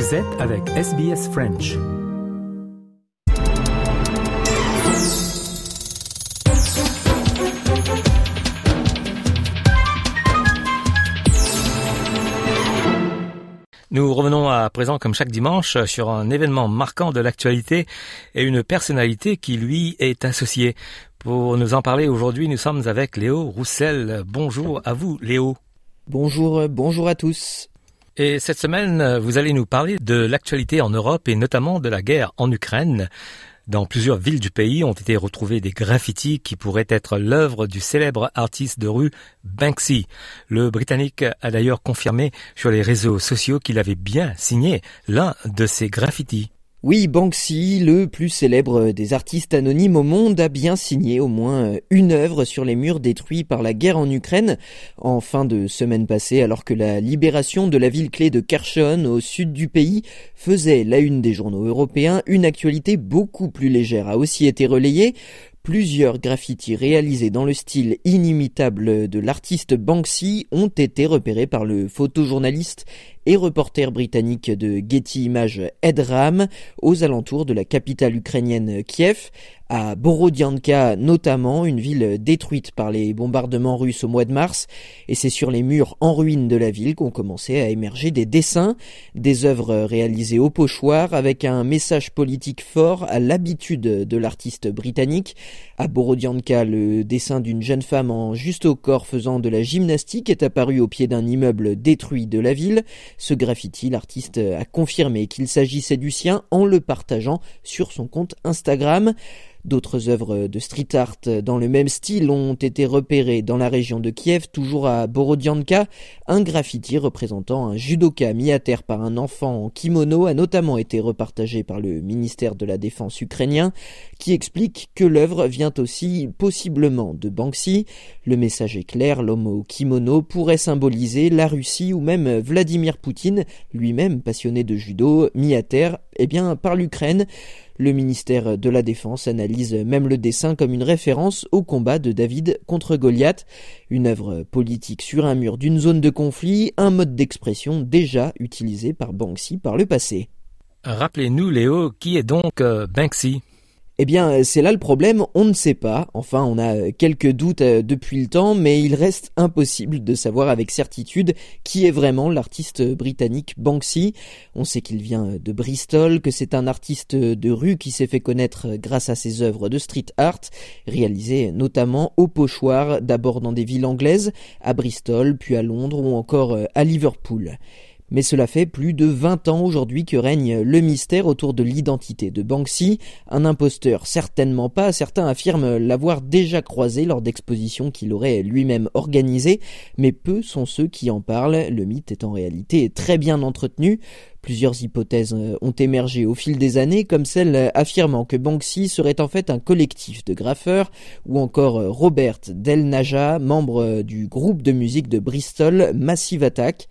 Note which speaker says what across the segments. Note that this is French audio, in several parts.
Speaker 1: Vous êtes avec SBS French. Nous revenons à présent, comme chaque dimanche, sur un événement marquant de l'actualité et une personnalité qui lui est associée. Pour nous en parler aujourd'hui, nous sommes avec Léo Roussel. Bonjour à vous, Léo.
Speaker 2: Bonjour, bonjour à tous.
Speaker 1: Et cette semaine, vous allez nous parler de l'actualité en Europe et notamment de la guerre en Ukraine. Dans plusieurs villes du pays ont été retrouvés des graffitis qui pourraient être l'œuvre du célèbre artiste de rue Banksy. Le Britannique a d'ailleurs confirmé sur les réseaux sociaux qu'il avait bien signé l'un de ces graffitis.
Speaker 2: Oui, Banksy, le plus célèbre des artistes anonymes au monde, a bien signé au moins une œuvre sur les murs détruits par la guerre en Ukraine en fin de semaine passée, alors que la libération de la ville clé de Kherson au sud du pays faisait la une des journaux européens. Une actualité beaucoup plus légère a aussi été relayée. Plusieurs graffitis réalisés dans le style inimitable de l'artiste Banksy ont été repérés par le photojournaliste et reporter britannique de Getty Images Ed Ram aux alentours de la capitale ukrainienne Kiev, à Borodianka notamment, une ville détruite par les bombardements russes au mois de mars, et c'est sur les murs en ruine de la ville qu'ont commencé à émerger des dessins, des œuvres réalisées au pochoir avec un message politique fort à l'habitude de l'artiste britannique. À Borodianka, le dessin d'une jeune femme en juste au corps faisant de la gymnastique est apparu au pied d'un immeuble détruit de la ville. Ce graffiti, l'artiste a confirmé qu'il s'agissait du sien en le partageant sur son compte Instagram. D'autres œuvres de street art dans le même style ont été repérées dans la région de Kiev, toujours à Borodianka. Un graffiti représentant un judoka mis à terre par un enfant en kimono a notamment été repartagé par le ministère de la Défense ukrainien, qui explique que l'œuvre vient aussi possiblement de Banksy. Le message est clair, l'homme au kimono pourrait symboliser la Russie ou même Vladimir Poutine, lui-même passionné de judo, mis à terre eh bien, par l'Ukraine. Le ministère de la Défense analyse même le dessin comme une référence au combat de David contre Goliath, une œuvre politique sur un mur d'une zone de conflit, un mode d'expression déjà utilisé par Banksy par le passé.
Speaker 1: Rappelez-nous, Léo, qui est donc euh, Banksy?
Speaker 2: Eh bien, c'est là le problème, on ne sait pas. Enfin, on a quelques doutes euh, depuis le temps, mais il reste impossible de savoir avec certitude qui est vraiment l'artiste britannique Banksy. On sait qu'il vient de Bristol, que c'est un artiste de rue qui s'est fait connaître grâce à ses œuvres de street art, réalisées notamment au pochoir, d'abord dans des villes anglaises, à Bristol, puis à Londres ou encore euh, à Liverpool. Mais cela fait plus de 20 ans aujourd'hui que règne le mystère autour de l'identité de Banksy, un imposteur certainement pas, certains affirment l'avoir déjà croisé lors d'expositions qu'il aurait lui-même organisées, mais peu sont ceux qui en parlent, le mythe est en réalité très bien entretenu, Plusieurs hypothèses euh, ont émergé au fil des années, comme celle affirmant que Banksy serait en fait un collectif de graffeurs, ou encore euh, Robert Del Naja, membre euh, du groupe de musique de Bristol Massive Attack.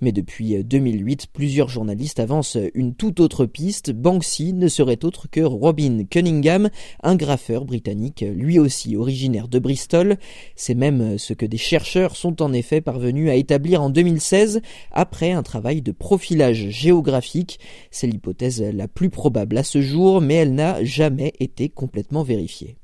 Speaker 2: Mais depuis 2008, plusieurs journalistes avancent une toute autre piste. Banksy ne serait autre que Robin Cunningham, un graffeur britannique, lui aussi originaire de Bristol. C'est même ce que des chercheurs sont en effet parvenus à établir en 2016 après un travail de profilage géographique. C'est l'hypothèse la plus probable à ce jour, mais elle n'a jamais été complètement vérifiée.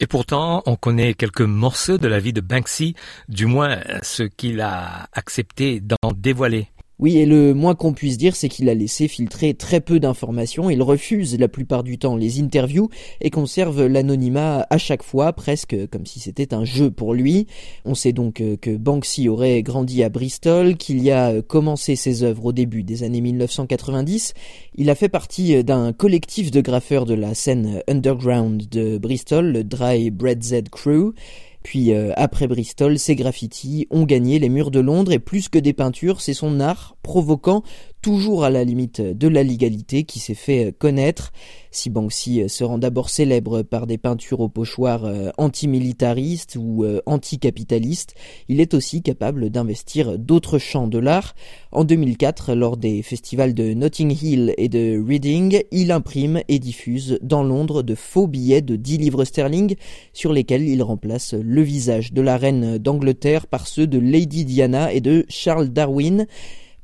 Speaker 1: Et pourtant, on connaît quelques morceaux de la vie de Banksy, du moins ce qu'il a accepté d'en dévoiler.
Speaker 2: Oui, et le moins qu'on puisse dire, c'est qu'il a laissé filtrer très peu d'informations. Il refuse la plupart du temps les interviews et conserve l'anonymat à chaque fois, presque comme si c'était un jeu pour lui. On sait donc euh, que Banksy aurait grandi à Bristol, qu'il y a euh, commencé ses œuvres au début des années 1990. Il a fait partie euh, d'un collectif de graffeurs de la scène underground de Bristol, le Dry Bread Z Crew. Puis euh, après Bristol, ses graffitis ont gagné les murs de Londres et plus que des peintures, c'est son art provoquant toujours à la limite de la légalité qui s'est fait connaître. Si Banksy se rend d'abord célèbre par des peintures au pochoir euh, antimilitaristes ou euh, anticapitalistes, il est aussi capable d'investir d'autres champs de l'art. En 2004, lors des festivals de Notting Hill et de Reading, il imprime et diffuse dans Londres de faux billets de 10 livres sterling sur lesquels il remplace le visage de la reine d'Angleterre par ceux de Lady Diana et de Charles Darwin.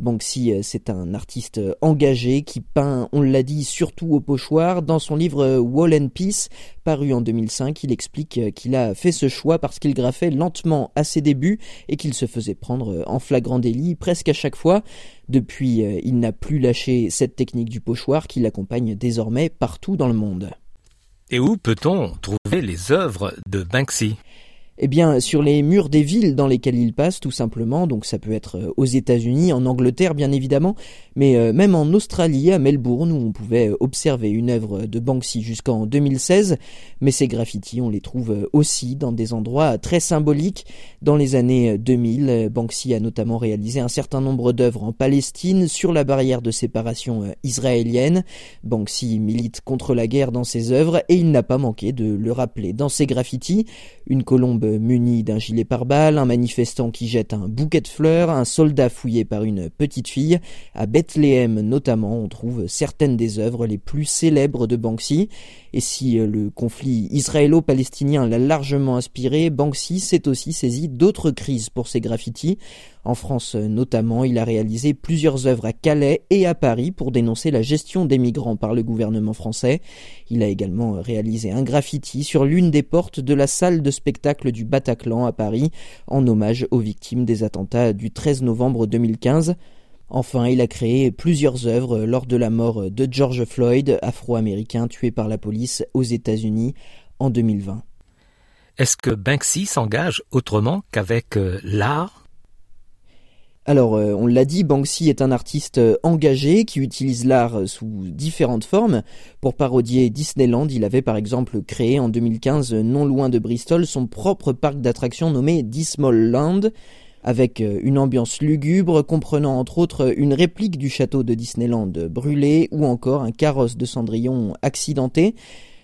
Speaker 2: Banksy, c'est un artiste engagé qui peint, on l'a dit, surtout au pochoir. Dans son livre Wall and Peace, paru en 2005, il explique qu'il a fait ce choix parce qu'il graffait lentement à ses débuts et qu'il se faisait prendre en flagrant délit presque à chaque fois. Depuis, il n'a plus lâché cette technique du pochoir qui l'accompagne désormais partout dans le monde.
Speaker 1: Et où peut-on trouver les œuvres de Banksy?
Speaker 2: Eh bien, sur les murs des villes dans lesquelles il passe, tout simplement. Donc, ça peut être euh, aux États-Unis, en Angleterre, bien évidemment, mais euh, même en Australie, à Melbourne, où on pouvait euh, observer une œuvre de Banksy jusqu'en 2016. Mais ces graffitis, on les trouve aussi dans des endroits très symboliques. Dans les années 2000, Banksy a notamment réalisé un certain nombre d'œuvres en Palestine, sur la barrière de séparation israélienne. Banksy milite contre la guerre dans ses œuvres et il n'a pas manqué de le rappeler dans ses graffitis. Une colombe muni d'un gilet pare-balles, un manifestant qui jette un bouquet de fleurs, un soldat fouillé par une petite fille. À Bethléem notamment, on trouve certaines des œuvres les plus célèbres de Banksy. Et si euh, le conflit israélo-palestinien l'a largement inspiré, Banksy s'est aussi saisi d'autres crises pour ses graffitis. En France notamment, il a réalisé plusieurs œuvres à Calais et à Paris pour dénoncer la gestion des migrants par le gouvernement français. Il a également réalisé un graffiti sur l'une des portes de la salle de spectacle du Bataclan à Paris en hommage aux victimes des attentats du 13 novembre 2015. Enfin, il a créé plusieurs œuvres lors de la mort de George Floyd, afro-américain tué par la police aux États-Unis en 2020.
Speaker 1: Est-ce que Banksy s'engage autrement qu'avec euh, l'art?
Speaker 2: Alors, euh, on l'a dit, Banksy est un artiste euh, engagé qui utilise l'art sous différentes formes. Pour parodier Disneyland, il avait par exemple créé en 2015, non loin de Bristol, son propre parc d'attractions nommé Dismal Land, avec une ambiance lugubre comprenant entre autres une réplique du château de Disneyland brûlé ou encore un carrosse de Cendrillon accidenté.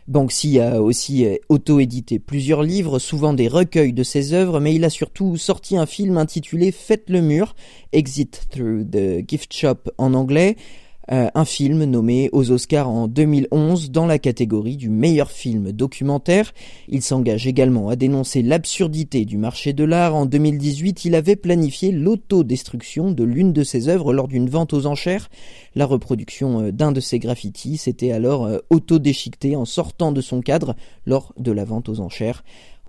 Speaker 2: Banksy a aussi euh, auto-édité plusieurs livres, souvent des recueils de ses œuvres, mais il a surtout sorti un film intitulé Faites le mur, Exit Through the Gift Shop en anglais, euh, un film nommé aux Oscars en 2011 dans la catégorie du meilleur film documentaire. Il s'engage également à dénoncer l'absurdité du marché de l'art. En 2018, il avait planifié l'autodestruction de l'une de ses œuvres lors d'une vente aux enchères. La reproduction euh, d'un de ses graffitis s'était alors euh, autodéchiquetée en sortant de son cadre lors de la vente aux enchères.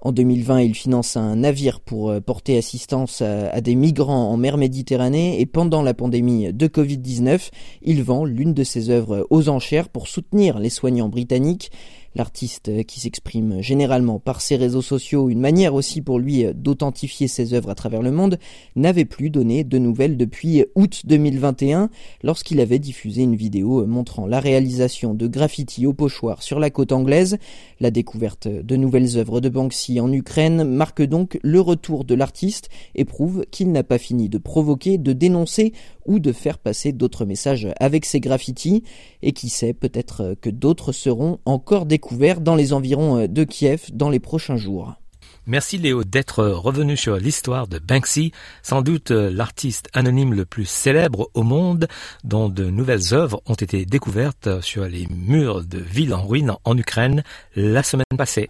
Speaker 2: En 2020, il finance un navire pour euh, porter assistance à, des migrants en mer Méditerranée et pendant la pandémie de Covid-19, il vend l'une de ses œuvres aux enchères pour soutenir les soignants britanniques. L'artiste euh, qui s'exprime généralement par ses réseaux sociaux, une manière aussi pour lui euh, d'authentifier ses œuvres à travers le monde, n'avait plus donné de nouvelles depuis août 2021 lorsqu'il avait diffusé une vidéo euh, montrant la réalisation de graffitis au pochoir sur la côte anglaise. La découverte de nouvelles œuvres de Banksy en Ukraine marque donc le retour de l'artiste et prouve qu'il n'a pas fini de provoquer, de dénoncer ou de faire passer d'autres messages avec ses graffitis et qui sait peut-être que d'autres seront encore découverts dans les environs euh, de Kiev dans les prochains jours.
Speaker 1: Merci Léo d'être revenu sur l'histoire de Banksy, sans doute euh, l'artiste anonyme le plus célèbre au monde, dont de nouvelles œuvres ont été découvertes sur les murs de villes en ruine en Ukraine la semaine passée.